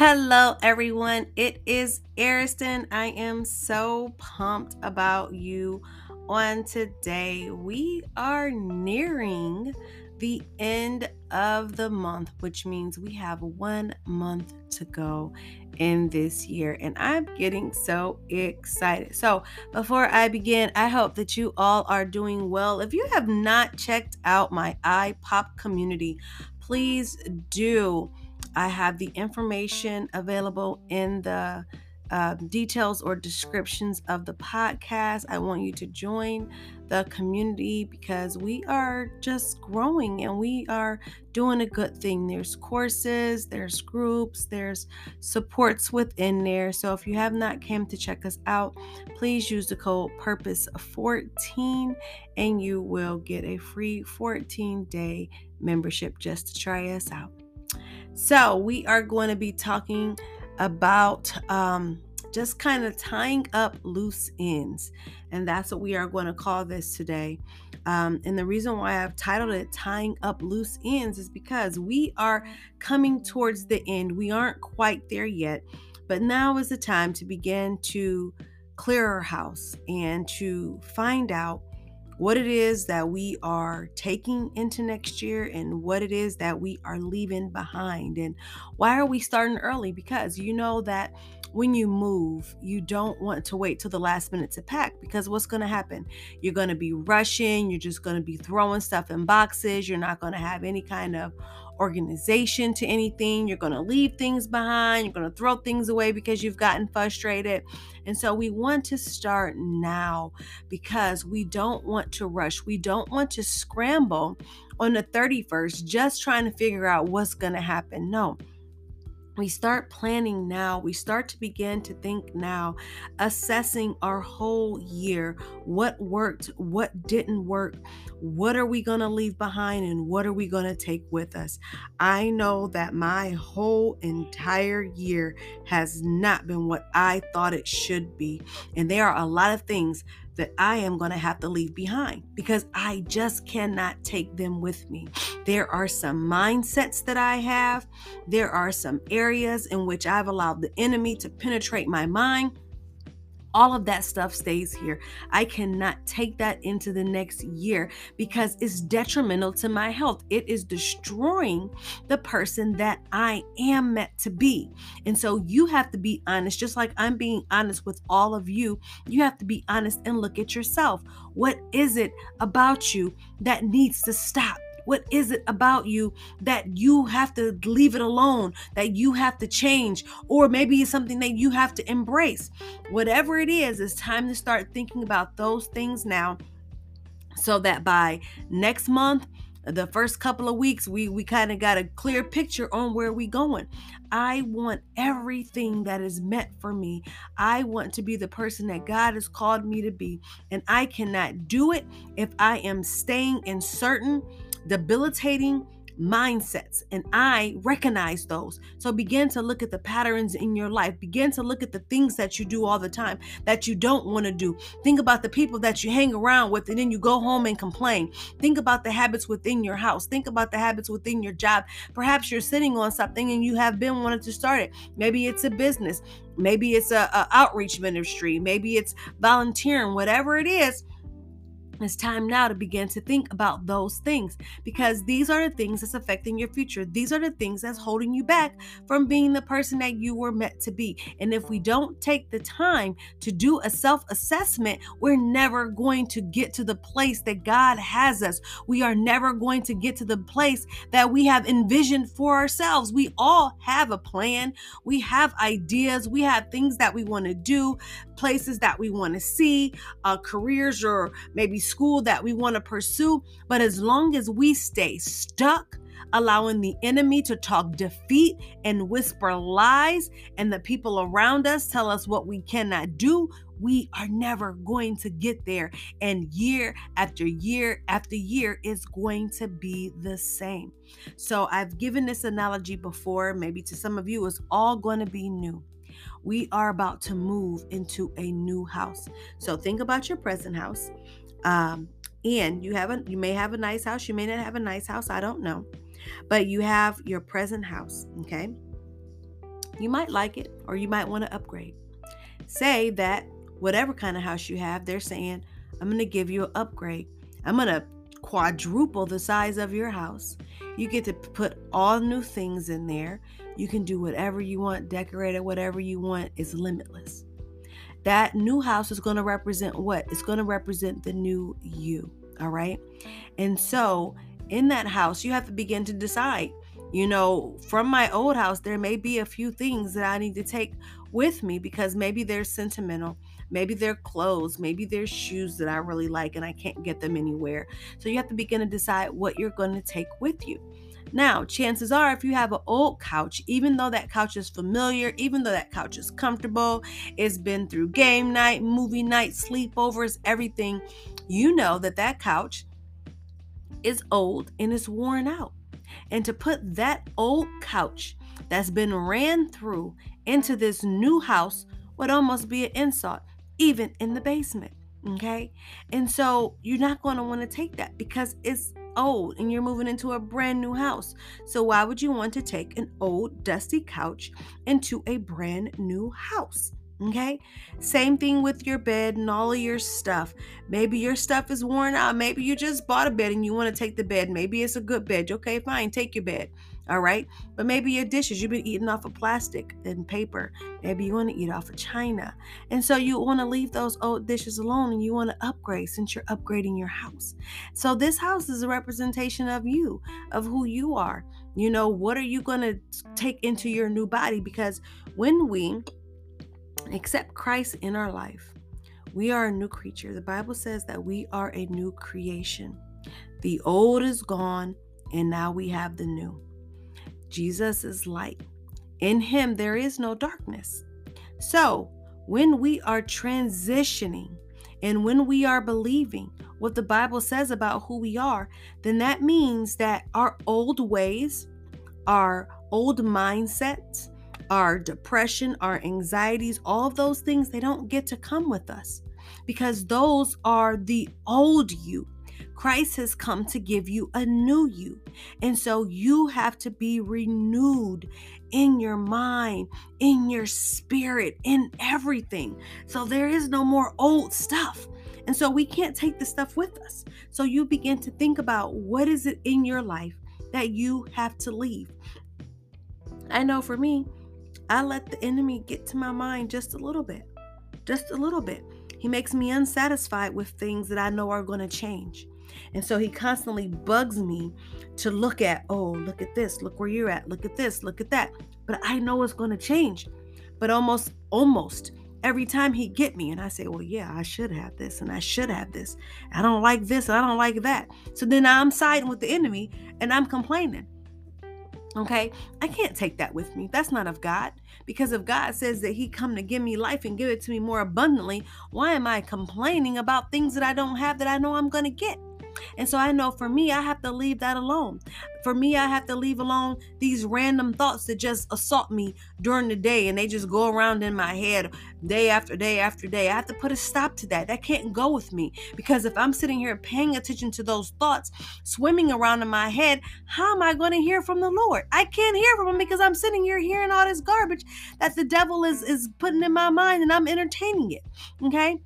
Hello, everyone. It is Ariston. I am so pumped about you on today. We are nearing the end of the month, which means we have one month to go in this year, and I'm getting so excited. So, before I begin, I hope that you all are doing well. If you have not checked out my iPop community, please do. I have the information available in the uh, details or descriptions of the podcast. I want you to join the community because we are just growing and we are doing a good thing. There's courses, there's groups, there's supports within there. So if you have not came to check us out, please use the code purpose14 and you will get a free 14 day membership just to try us out. So, we are going to be talking about um, just kind of tying up loose ends. And that's what we are going to call this today. Um, and the reason why I've titled it Tying Up Loose Ends is because we are coming towards the end. We aren't quite there yet, but now is the time to begin to clear our house and to find out what it is that we are taking into next year and what it is that we are leaving behind. And why are we starting early? Because you know that when you move, you don't want to wait till the last minute to pack because what's going to happen? You're going to be rushing, you're just going to be throwing stuff in boxes, you're not going to have any kind of organization to anything. You're going to leave things behind. You're going to throw things away because you've gotten frustrated. And so we want to start now because we don't want to rush. We don't want to scramble on the 31st just trying to figure out what's going to happen. No we start planning now. We start to begin to think now, assessing our whole year what worked, what didn't work, what are we going to leave behind, and what are we going to take with us. I know that my whole entire year has not been what I thought it should be. And there are a lot of things that I am going to have to leave behind because I just cannot take them with me. There are some mindsets that I have, there are some areas in which I've allowed the enemy to penetrate my mind all of that stuff stays here. I cannot take that into the next year because it's detrimental to my health. It is destroying the person that I am meant to be. And so you have to be honest, just like I'm being honest with all of you. You have to be honest and look at yourself. What is it about you that needs to stop? What is it about you that you have to leave it alone, that you have to change, or maybe it's something that you have to embrace? Whatever it is, it's time to start thinking about those things now so that by next month, the first couple of weeks we we kind of got a clear picture on where we going. I want everything that is meant for me. I want to be the person that god has called me to be. And i cannot do it if i am staying in certain debilitating mindsets and I recognize those. So begin to look at the patterns in your life. Begin to look at the things that you do all the time that you don't want to do. Think about the people that you hang around with and then you go home and complain. Think about the habits within your house. Think about the habits within your job. Perhaps you're sitting on something and you have been wanting to start it. Maybe it's a business. Maybe it's a, a outreach ministry. Maybe it's volunteering. Whatever it is, it's time now to begin to think about those things because these are the things that's affecting your future. These are the things that's holding you back from being the person that you were meant to be. And if we don't take the time to do a self assessment, we're never going to get to the place that God has us. We are never going to get to the place that we have envisioned for ourselves. We all have a plan, we have ideas, we have things that we want to do, places that we want to see, uh, careers, or maybe school that we want to pursue. But as long as we stay stuck, allowing the enemy to talk defeat and whisper lies, and the people around us tell us what we cannot do, we are never going to get there. And year after year after year is going to be the same. So I've given this analogy before, maybe to some of you, it's all going to be new. We are about to move into a new house. So think about your present house. Um, and you have a you may have a nice house, you may not have a nice house, I don't know. But you have your present house, okay? You might like it or you might want to upgrade. Say that whatever kind of house you have, they're saying, I'm going to give you an upgrade. I'm going to quadruple the size of your house. You get to put all new things in there. You can do whatever you want, decorate it, whatever you want. It's limitless. That new house is going to represent what? It's going to represent the new you. All right. And so in that house, you have to begin to decide. You know, from my old house, there may be a few things that I need to take with me because maybe they're sentimental. Maybe they're clothes, maybe they're shoes that I really like and I can't get them anywhere. So you have to begin to decide what you're going to take with you. Now, chances are, if you have an old couch, even though that couch is familiar, even though that couch is comfortable, it's been through game night, movie night, sleepovers, everything, you know that that couch is old and it's worn out. And to put that old couch that's been ran through into this new house would almost be an insult, even in the basement. Okay. And so you're not going to want to take that because it's old and you're moving into a brand new house. So why would you want to take an old, dusty couch into a brand new house? Okay. Same thing with your bed and all of your stuff. Maybe your stuff is worn out. Maybe you just bought a bed and you want to take the bed. Maybe it's a good bed. Okay, fine. Take your bed. All right. But maybe your dishes, you've been eating off of plastic and paper. Maybe you want to eat off of china. And so you want to leave those old dishes alone and you want to upgrade since you're upgrading your house. So this house is a representation of you, of who you are. You know, what are you going to take into your new body? Because when we accept Christ in our life, we are a new creature. The Bible says that we are a new creation. The old is gone, and now we have the new. Jesus is light. In him, there is no darkness. So, when we are transitioning and when we are believing what the Bible says about who we are, then that means that our old ways, our old mindsets, our depression, our anxieties, all of those things, they don't get to come with us because those are the old you. Christ has come to give you a new you. And so you have to be renewed in your mind, in your spirit, in everything. So there is no more old stuff. And so we can't take the stuff with us. So you begin to think about what is it in your life that you have to leave. I know for me, I let the enemy get to my mind just a little bit. Just a little bit. He makes me unsatisfied with things that I know are going to change. And so he constantly bugs me to look at, oh, look at this, look where you're at, look at this, look at that. But I know it's going to change. But almost, almost every time he get me and I say, well, yeah, I should have this and I should have this. I don't like this, and I don't like that. So then I'm siding with the enemy and I'm complaining. Okay, I can't take that with me. That's not of God. Because if God says that He come to give me life and give it to me more abundantly, why am I complaining about things that I don't have that I know I'm going to get? And so I know for me, I have to leave that alone. For me, I have to leave alone these random thoughts that just assault me during the day and they just go around in my head day after day after day. I have to put a stop to that. That can't go with me because if I'm sitting here paying attention to those thoughts swimming around in my head, how am I going to hear from the Lord? I can't hear from him because I'm sitting here hearing all this garbage that the devil is is putting in my mind and I'm entertaining it. Okay?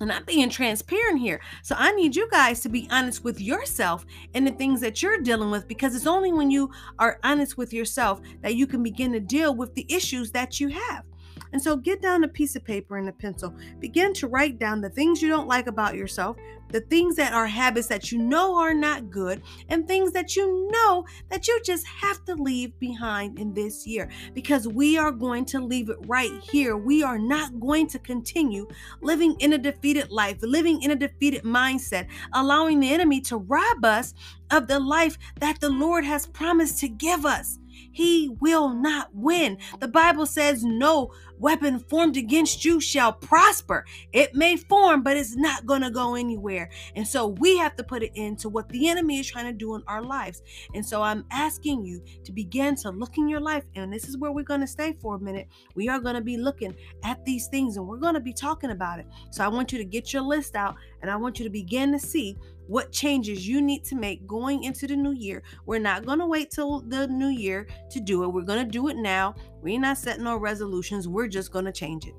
And I'm being transparent here. So I need you guys to be honest with yourself and the things that you're dealing with because it's only when you are honest with yourself that you can begin to deal with the issues that you have. And so get down a piece of paper and a pencil. Begin to write down the things you don't like about yourself, the things that are habits that you know are not good, and things that you know that you just have to leave behind in this year because we are going to leave it right here. We are not going to continue living in a defeated life, living in a defeated mindset, allowing the enemy to rob us of the life that the Lord has promised to give us he will not win. The Bible says, No weapon formed against you shall prosper. It may form, but it's not going to go anywhere. And so we have to put it into what the enemy is trying to do in our lives. And so I'm asking you to begin to look in your life. And this is where we're going to stay for a minute. We are going to be looking at these things and we're going to be talking about it. So I want you to get your list out and I want you to begin to see what changes you need to make going into the new year. We're not going to wait till the new year to do it. We're going to do it now. We're not setting no resolutions. We're just going to change it.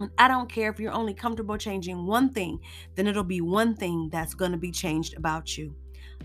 And I don't care if you're only comfortable changing one thing, then it'll be one thing that's going to be changed about you.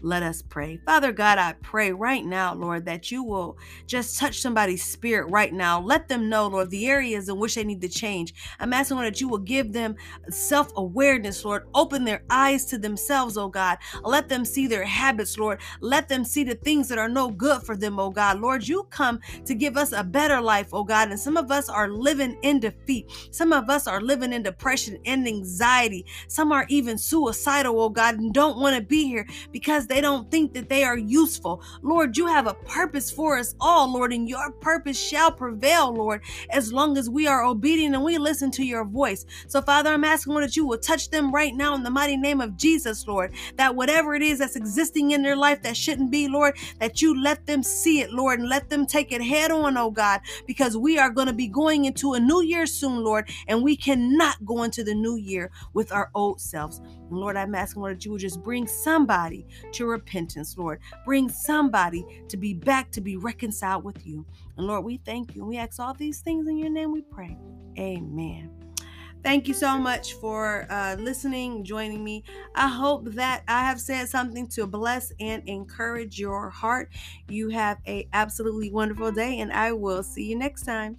Let us pray. Father God, I pray right now, Lord, that you will just touch somebody's spirit right now. Let them know, Lord, the areas in which they need to change. I'm asking, Lord, that you will give them self awareness, Lord. Open their eyes to themselves, oh God. Let them see their habits, Lord. Let them see the things that are no good for them, oh God. Lord, you come to give us a better life, oh God. And some of us are living in defeat. Some of us are living in depression and anxiety. Some are even suicidal, oh God, and don't want to be here because they don't think that they are useful. Lord, you have a purpose for us all, Lord, and your purpose shall prevail, Lord, as long as we are obedient and we listen to your voice. So, Father, I'm asking, Lord, that you will touch them right now in the mighty name of Jesus, Lord, that whatever it is that's existing in their life that shouldn't be, Lord, that you let them see it, Lord, and let them take it head on, oh God, because we are going to be going into a new year soon, Lord, and we cannot go into the new year with our old selves. And Lord, I'm asking, Lord, that you would just bring somebody to repentance, Lord. Bring somebody to be back to be reconciled with you. And Lord, we thank you. We ask all these things in your name we pray. Amen. Thank you so much for uh, listening, joining me. I hope that I have said something to bless and encourage your heart. You have a absolutely wonderful day, and I will see you next time.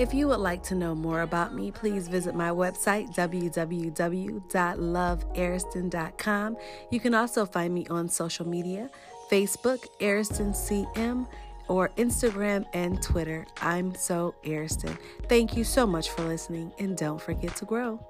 If you would like to know more about me, please visit my website, www.loveariston.com. You can also find me on social media Facebook, Ariston CM, or Instagram and Twitter. I'm so Ariston. Thank you so much for listening, and don't forget to grow.